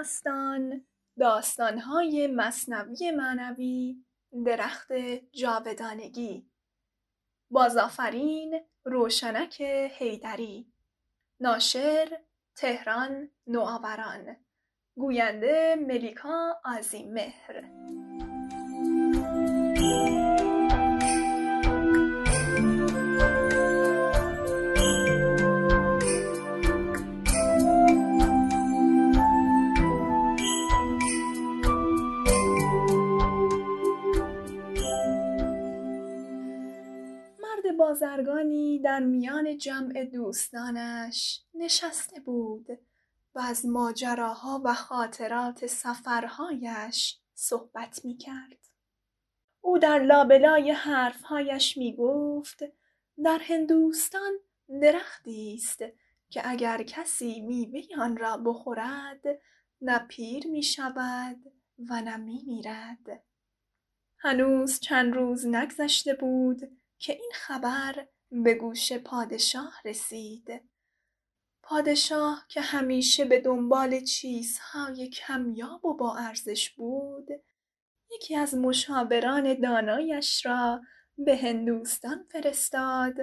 داستان داستانهای مصنوی معنوی درخت جاودانگی. بازآفرین روشنک حیدری. ناشر تهران نوآوران. گوینده ملیکا مهر بازرگانی در میان جمع دوستانش نشسته بود و از ماجراها و خاطرات سفرهایش صحبت می کرد. او در لابلای حرفهایش می گفت در هندوستان درختی است که اگر کسی میوه آن را بخورد نه پیر می شود و نه می میرد. هنوز چند روز نگذشته بود که این خبر به گوش پادشاه رسید. پادشاه که همیشه به دنبال چیزهای کمیاب و با ارزش بود یکی از مشاوران دانایش را به هندوستان فرستاد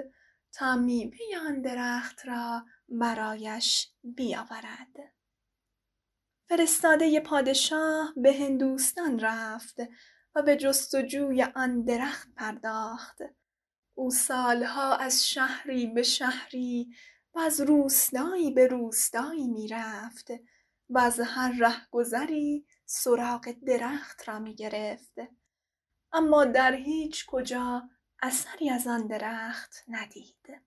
تا میوه آن درخت را برایش بیاورد. فرستاده پادشاه به هندوستان رفت و به جستجوی آن درخت پرداخت. او سالها از شهری به شهری و از روستایی به روستایی می‌رفت و از هر رهگذری سراغ درخت را می‌گرفت اما در هیچ کجا اثری از آن درخت ندید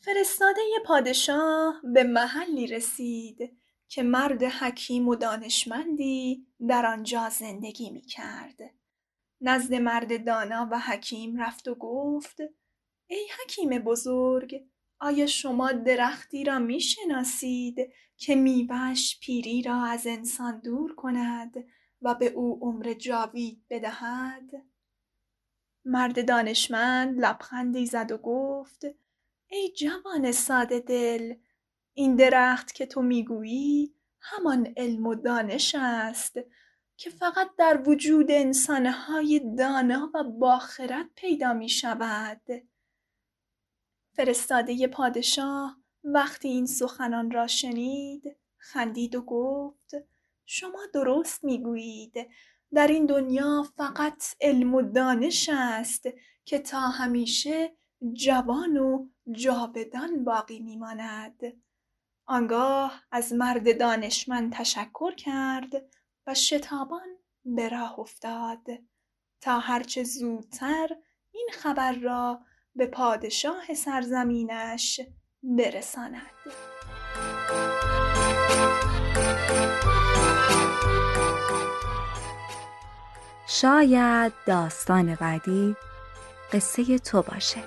فرستاده پادشاه به محلی رسید که مرد حکیم و دانشمندی در آنجا زندگی می کرد. نزد مرد دانا و حکیم رفت و گفت ای حکیم بزرگ آیا شما درختی را می شناسید که میوهش پیری را از انسان دور کند و به او عمر جاوید بدهد؟ مرد دانشمند لبخندی زد و گفت ای جوان ساده دل این درخت که تو می‌گویی همان علم و دانش است که فقط در وجود انسانهای دانا و باخرت پیدا می شود. فرستاده پادشاه وقتی این سخنان را شنید خندید و گفت شما درست می‌گویید در این دنیا فقط علم و دانش است که تا همیشه جوان و جاودان باقی میماند آنگاه از مرد دانشمند تشکر کرد و شتابان به راه افتاد تا هرچه زودتر این خبر را به پادشاه سرزمینش برساند. شاید داستان بعدی قصه تو باشه.